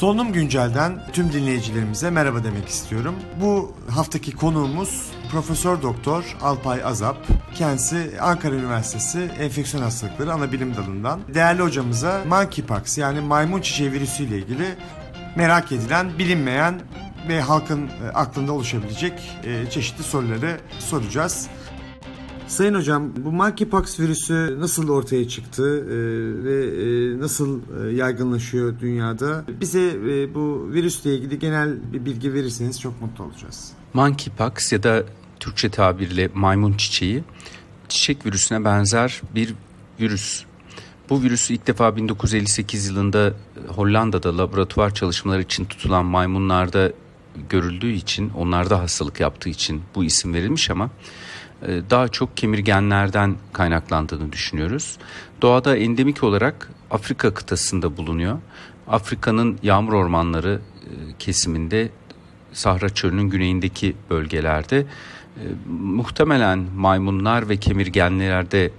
Solunum Güncel'den tüm dinleyicilerimize merhaba demek istiyorum. Bu haftaki konuğumuz Profesör Doktor Alpay Azap. Kendisi Ankara Üniversitesi Enfeksiyon Hastalıkları Anabilim Dalı'ndan. Değerli hocamıza monkeypox yani maymun çiçeği virüsü ile ilgili merak edilen, bilinmeyen ve halkın e, aklında oluşabilecek e, çeşitli soruları soracağız. Sayın hocam bu monkeypox virüsü nasıl ortaya çıktı e, ve e, nasıl e, yaygınlaşıyor dünyada? Bize bu virüsle ilgili genel bir bilgi verirseniz çok mutlu olacağız. Monkeypox ya da Türkçe tabirle maymun çiçeği çiçek virüsüne benzer bir virüs. Bu virüsü ilk defa 1958 yılında Hollanda'da laboratuvar çalışmaları için tutulan maymunlarda görüldüğü için, onlarda hastalık yaptığı için bu isim verilmiş ama daha çok kemirgenlerden kaynaklandığını düşünüyoruz. Doğada endemik olarak Afrika kıtasında bulunuyor. Afrika'nın yağmur ormanları e, kesiminde Sahra Çölü'nün güneyindeki bölgelerde e, muhtemelen maymunlar ve kemirgenlerde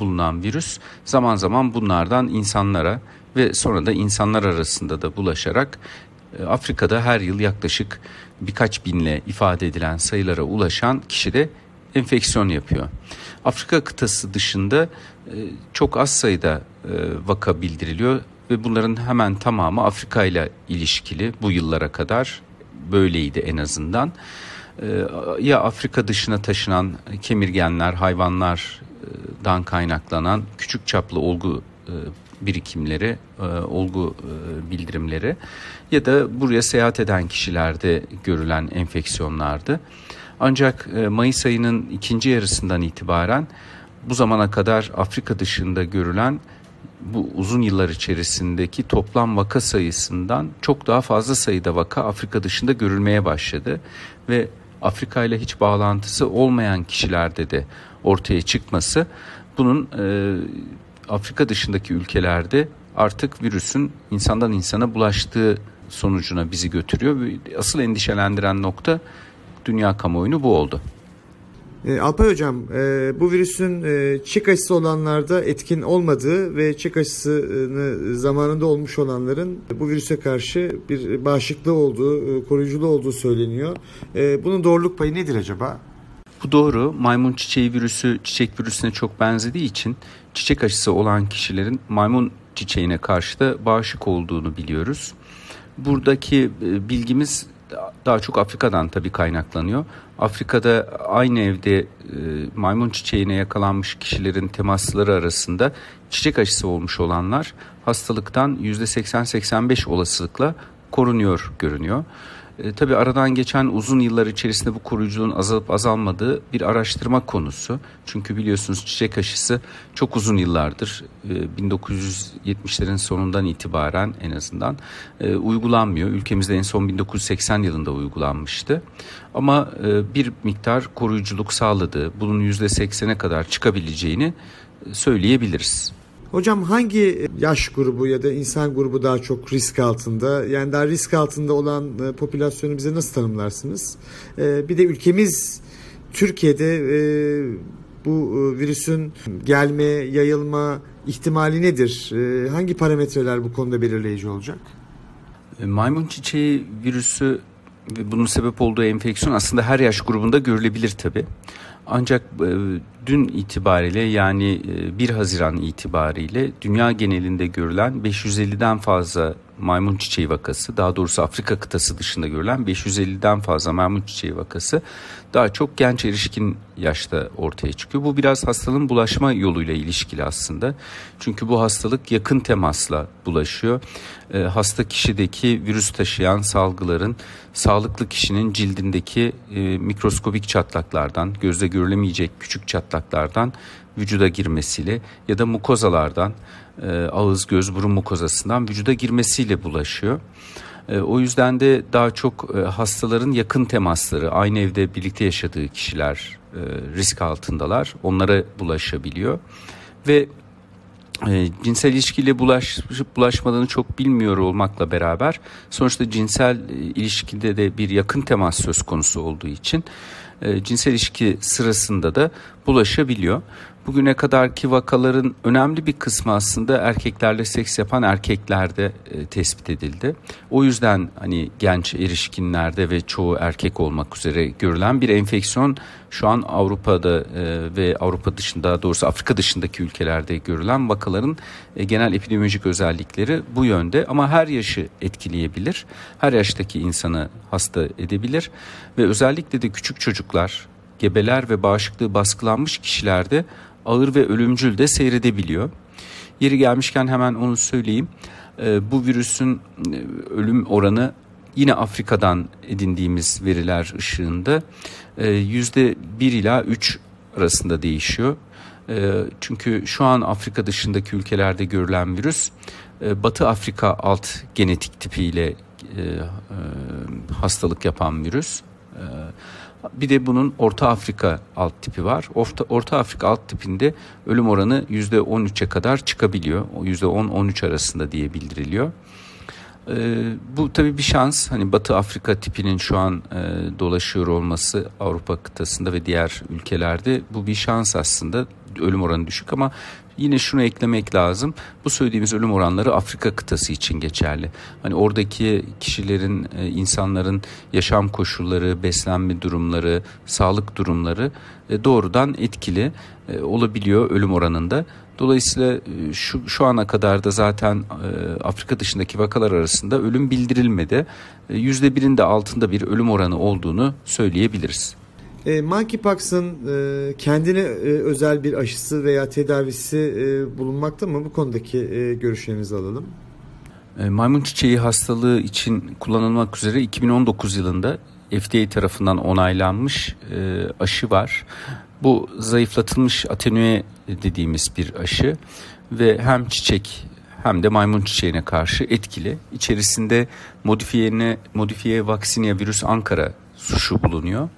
bulunan virüs zaman zaman bunlardan insanlara ve sonra da insanlar arasında da bulaşarak Afrika'da her yıl yaklaşık birkaç binle ifade edilen sayılara ulaşan kişi de enfeksiyon yapıyor. Afrika kıtası dışında e, çok az sayıda e, vaka bildiriliyor ve bunların hemen tamamı Afrika ile ilişkili bu yıllara kadar böyleydi en azından. E, ya Afrika dışına taşınan kemirgenler, hayvanlardan kaynaklanan küçük çaplı olgu birikimleri, olgu bildirimleri ya da buraya seyahat eden kişilerde görülen enfeksiyonlardı. Ancak e, Mayıs ayının ikinci yarısından itibaren bu zamana kadar Afrika dışında görülen bu uzun yıllar içerisindeki toplam vaka sayısından çok daha fazla sayıda vaka Afrika dışında görülmeye başladı ve Afrika ile hiç bağlantısı olmayan kişilerde de ortaya çıkması bunun e, Afrika dışındaki ülkelerde artık virüsün insandan insana bulaştığı sonucuna bizi götürüyor. Asıl endişelendiren nokta dünya kamuoyunu bu oldu. E, Alpay Hocam, e, bu virüsün e, çiçek aşısı olanlarda etkin olmadığı ve çiçek aşısını zamanında olmuş olanların bu virüse karşı bir bağışıklığı olduğu, e, koruyuculuğu olduğu söyleniyor. E, bunun doğruluk payı nedir acaba? Bu doğru. Maymun çiçeği virüsü çiçek virüsüne çok benzediği için çiçek aşısı olan kişilerin maymun çiçeğine karşı da bağışık olduğunu biliyoruz. Buradaki e, bilgimiz daha çok Afrika'dan tabii kaynaklanıyor. Afrika'da aynı evde e, maymun çiçeğine yakalanmış kişilerin temasları arasında çiçek aşısı olmuş olanlar hastalıktan %80-85 olasılıkla korunuyor görünüyor. E, tabii aradan geçen uzun yıllar içerisinde bu koruyuculuğun azalıp azalmadığı bir araştırma konusu. Çünkü biliyorsunuz çiçek aşısı çok uzun yıllardır e, 1970'lerin sonundan itibaren en azından e, uygulanmıyor. Ülkemizde en son 1980 yılında uygulanmıştı. Ama e, bir miktar koruyuculuk sağladığı, bunun %80'e kadar çıkabileceğini e, söyleyebiliriz. Hocam hangi yaş grubu ya da insan grubu daha çok risk altında? Yani daha risk altında olan e, popülasyonu bize nasıl tanımlarsınız? E, bir de ülkemiz Türkiye'de e, bu virüsün gelme, yayılma ihtimali nedir? Hangi parametreler bu konuda belirleyici olacak? Maymun çiçeği virüsü ve bunun sebep olduğu enfeksiyon aslında her yaş grubunda görülebilir tabi. Ancak e, dün itibariyle yani 1 e, Haziran itibariyle dünya genelinde görülen 550'den fazla maymun çiçeği vakası daha doğrusu Afrika kıtası dışında görülen 550'den fazla maymun çiçeği vakası daha çok genç erişkin yaşta ortaya çıkıyor. Bu biraz hastalığın bulaşma yoluyla ilişkili aslında. Çünkü bu hastalık yakın temasla bulaşıyor. E, hasta kişideki virüs taşıyan salgıların sağlıklı kişinin cildindeki e, mikroskobik çatlaklardan, gözle görülemeyecek küçük çatlaklardan vücuda girmesiyle ya da mukozalardan e, ağız, göz, burun mukozasından vücuda girmesiyle bulaşıyor. E, o yüzden de daha çok e, hastaların yakın temasları, aynı evde birlikte yaşadığı kişiler risk altındalar. Onlara bulaşabiliyor. Ve cinsel ilişkiyle bulaşıp bulaşmadığını çok bilmiyor olmakla beraber sonuçta cinsel ilişkide de bir yakın temas söz konusu olduğu için cinsel ilişki sırasında da bulaşabiliyor. Bugüne kadarki vakaların önemli bir kısmı aslında erkeklerle seks yapan erkeklerde e, tespit edildi. O yüzden hani genç erişkinlerde ve çoğu erkek olmak üzere görülen bir enfeksiyon şu an Avrupa'da e, ve Avrupa dışında doğrusu Afrika dışındaki ülkelerde görülen vakaların e, genel epidemiolojik özellikleri bu yönde ama her yaşı etkileyebilir. Her yaştaki insanı hasta edebilir ve özellikle de küçük çocuklar gebeler ve bağışıklığı baskılanmış kişilerde ağır ve ölümcül de seyredebiliyor. Yeri gelmişken hemen onu söyleyeyim. Ee, bu virüsün e, ölüm oranı yine Afrika'dan edindiğimiz veriler ışığında e, yüzde bir ila üç arasında değişiyor. E, çünkü şu an Afrika dışındaki ülkelerde görülen virüs Batı Afrika alt genetik tipiyle hastalık yapan virüs. Bir de bunun Orta Afrika alt tipi var. Orta, Orta Afrika alt tipinde ölüm oranı %13'e kadar çıkabiliyor. O %10-13 arasında diye bildiriliyor. Ee, bu tabii bir şans. Hani Batı Afrika tipinin şu an e, dolaşıyor olması Avrupa kıtasında ve diğer ülkelerde bu bir şans aslında. Ölüm oranı düşük ama Yine şunu eklemek lazım. Bu söylediğimiz ölüm oranları Afrika kıtası için geçerli. Hani oradaki kişilerin, e, insanların yaşam koşulları, beslenme durumları, sağlık durumları e, doğrudan etkili e, olabiliyor ölüm oranında. Dolayısıyla şu, şu ana kadar da zaten Afrika dışındaki vakalar arasında ölüm bildirilmedi. Yüzde birinde altında bir ölüm oranı olduğunu söyleyebiliriz. E, monkeypox'ın e, kendine e, özel bir aşısı veya tedavisi e, bulunmakta mı? Bu konudaki e, görüşlerinizi alalım. E, maymun çiçeği hastalığı için kullanılmak üzere 2019 yılında FDA tarafından onaylanmış e, aşı var. Bu zayıflatılmış atenüe dediğimiz bir aşı ve hem çiçek hem de maymun çiçeğine karşı etkili. İçerisinde modifiyene, modifiye vaksinia virüs Ankara suşu bulunuyor.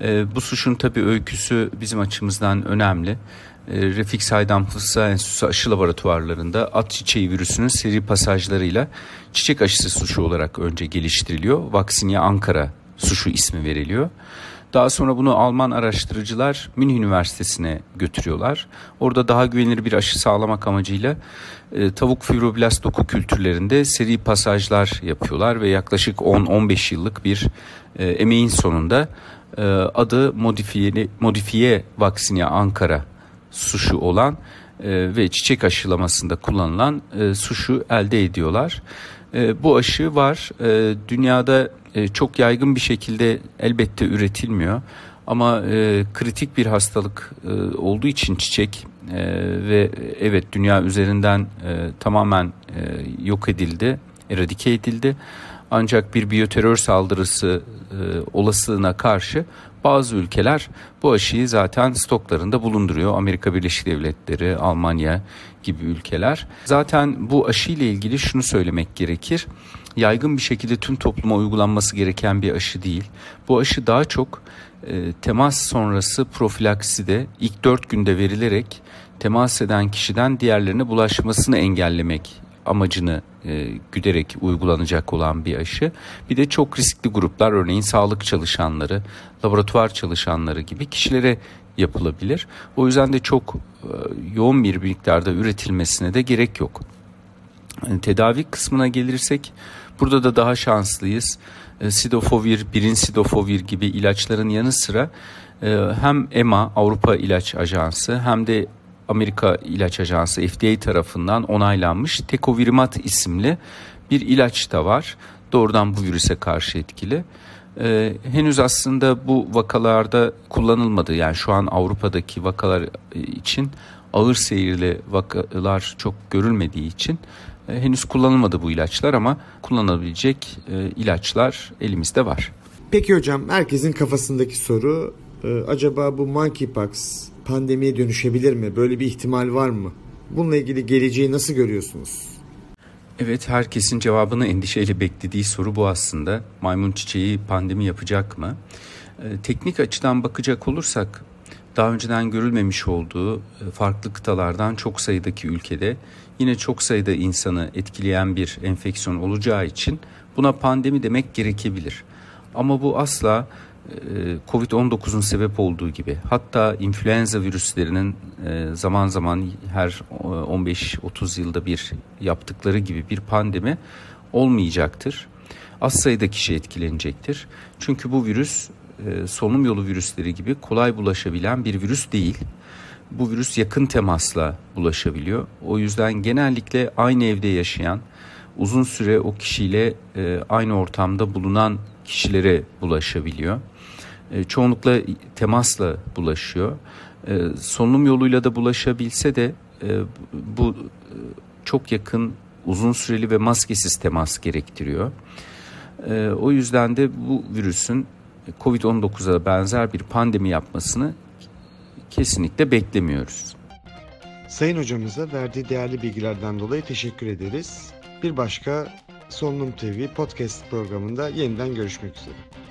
E, bu suçun tabii öyküsü bizim açımızdan önemli. E, Refik Saydam Fıssa Enstitüsü aşı laboratuvarlarında at çiçeği virüsünün seri pasajlarıyla çiçek aşısı suçu olarak önce geliştiriliyor. Vaksinya Ankara suçu ismi veriliyor. Daha sonra bunu Alman araştırıcılar Münih Üniversitesi'ne götürüyorlar. Orada daha güvenilir bir aşı sağlamak amacıyla e, tavuk fibroblast doku kültürlerinde seri pasajlar yapıyorlar ve yaklaşık 10-15 yıllık bir e, emeğin sonunda e, adı modifiye, modifiye vaksinya Ankara suşu olan e, ve çiçek aşılamasında kullanılan e, suşu elde ediyorlar. E, bu aşı var. E, dünyada e, çok yaygın bir şekilde elbette üretilmiyor. Ama e, kritik bir hastalık e, olduğu için çiçek e, ve evet dünya üzerinden e, tamamen e, yok edildi, eradike edildi. Ancak bir biyoterör saldırısı e, olasılığına karşı bazı ülkeler bu aşıyı zaten stoklarında bulunduruyor. Amerika Birleşik Devletleri, Almanya gibi ülkeler. Zaten bu aşı ile ilgili şunu söylemek gerekir. Yaygın bir şekilde tüm topluma uygulanması gereken bir aşı değil. Bu aşı daha çok e, temas sonrası profilakside ilk 4 günde verilerek temas eden kişiden diğerlerine bulaşmasını engellemek amacını e, güderek uygulanacak olan bir aşı. Bir de çok riskli gruplar örneğin sağlık çalışanları, laboratuvar çalışanları gibi kişilere yapılabilir. O yüzden de çok e, yoğun bir miktarda üretilmesine de gerek yok. Yani tedavi kısmına gelirsek burada da daha şanslıyız. E, Sidofovir, birin Sidofovir gibi ilaçların yanı sıra e, hem EMA Avrupa İlaç Ajansı hem de Amerika İlaç Ajansı FDA tarafından onaylanmış Tecovirimat isimli bir ilaç da var. Doğrudan bu virüse karşı etkili. Ee, henüz aslında bu vakalarda kullanılmadı. Yani şu an Avrupa'daki vakalar e, için ağır seyirli vakalar çok görülmediği için e, henüz kullanılmadı bu ilaçlar ama kullanılabilecek e, ilaçlar elimizde var. Peki hocam herkesin kafasındaki soru e, acaba bu monkeypox pandemiye dönüşebilir mi? Böyle bir ihtimal var mı? Bununla ilgili geleceği nasıl görüyorsunuz? Evet herkesin cevabını endişeyle beklediği soru bu aslında. Maymun çiçeği pandemi yapacak mı? Ee, teknik açıdan bakacak olursak daha önceden görülmemiş olduğu e, farklı kıtalardan çok sayıdaki ülkede yine çok sayıda insanı etkileyen bir enfeksiyon olacağı için buna pandemi demek gerekebilir. Ama bu asla Covid-19'un sebep olduğu gibi hatta influenza virüslerinin e, zaman zaman her 15-30 yılda bir yaptıkları gibi bir pandemi olmayacaktır. Az sayıda kişi etkilenecektir. Çünkü bu virüs e, solunum yolu virüsleri gibi kolay bulaşabilen bir virüs değil. Bu virüs yakın temasla bulaşabiliyor. O yüzden genellikle aynı evde yaşayan, uzun süre o kişiyle aynı ortamda bulunan kişilere bulaşabiliyor. E, çoğunlukla temasla bulaşıyor. E, solunum yoluyla da bulaşabilse de e, bu çok yakın, uzun süreli ve maskesiz temas gerektiriyor. O yüzden de bu virüsün COVID-19'a benzer bir pandemi yapmasını kesinlikle beklemiyoruz. Sayın hocamıza verdiği değerli bilgilerden dolayı teşekkür ederiz. Bir başka Solunum TV podcast programında yeniden görüşmek üzere.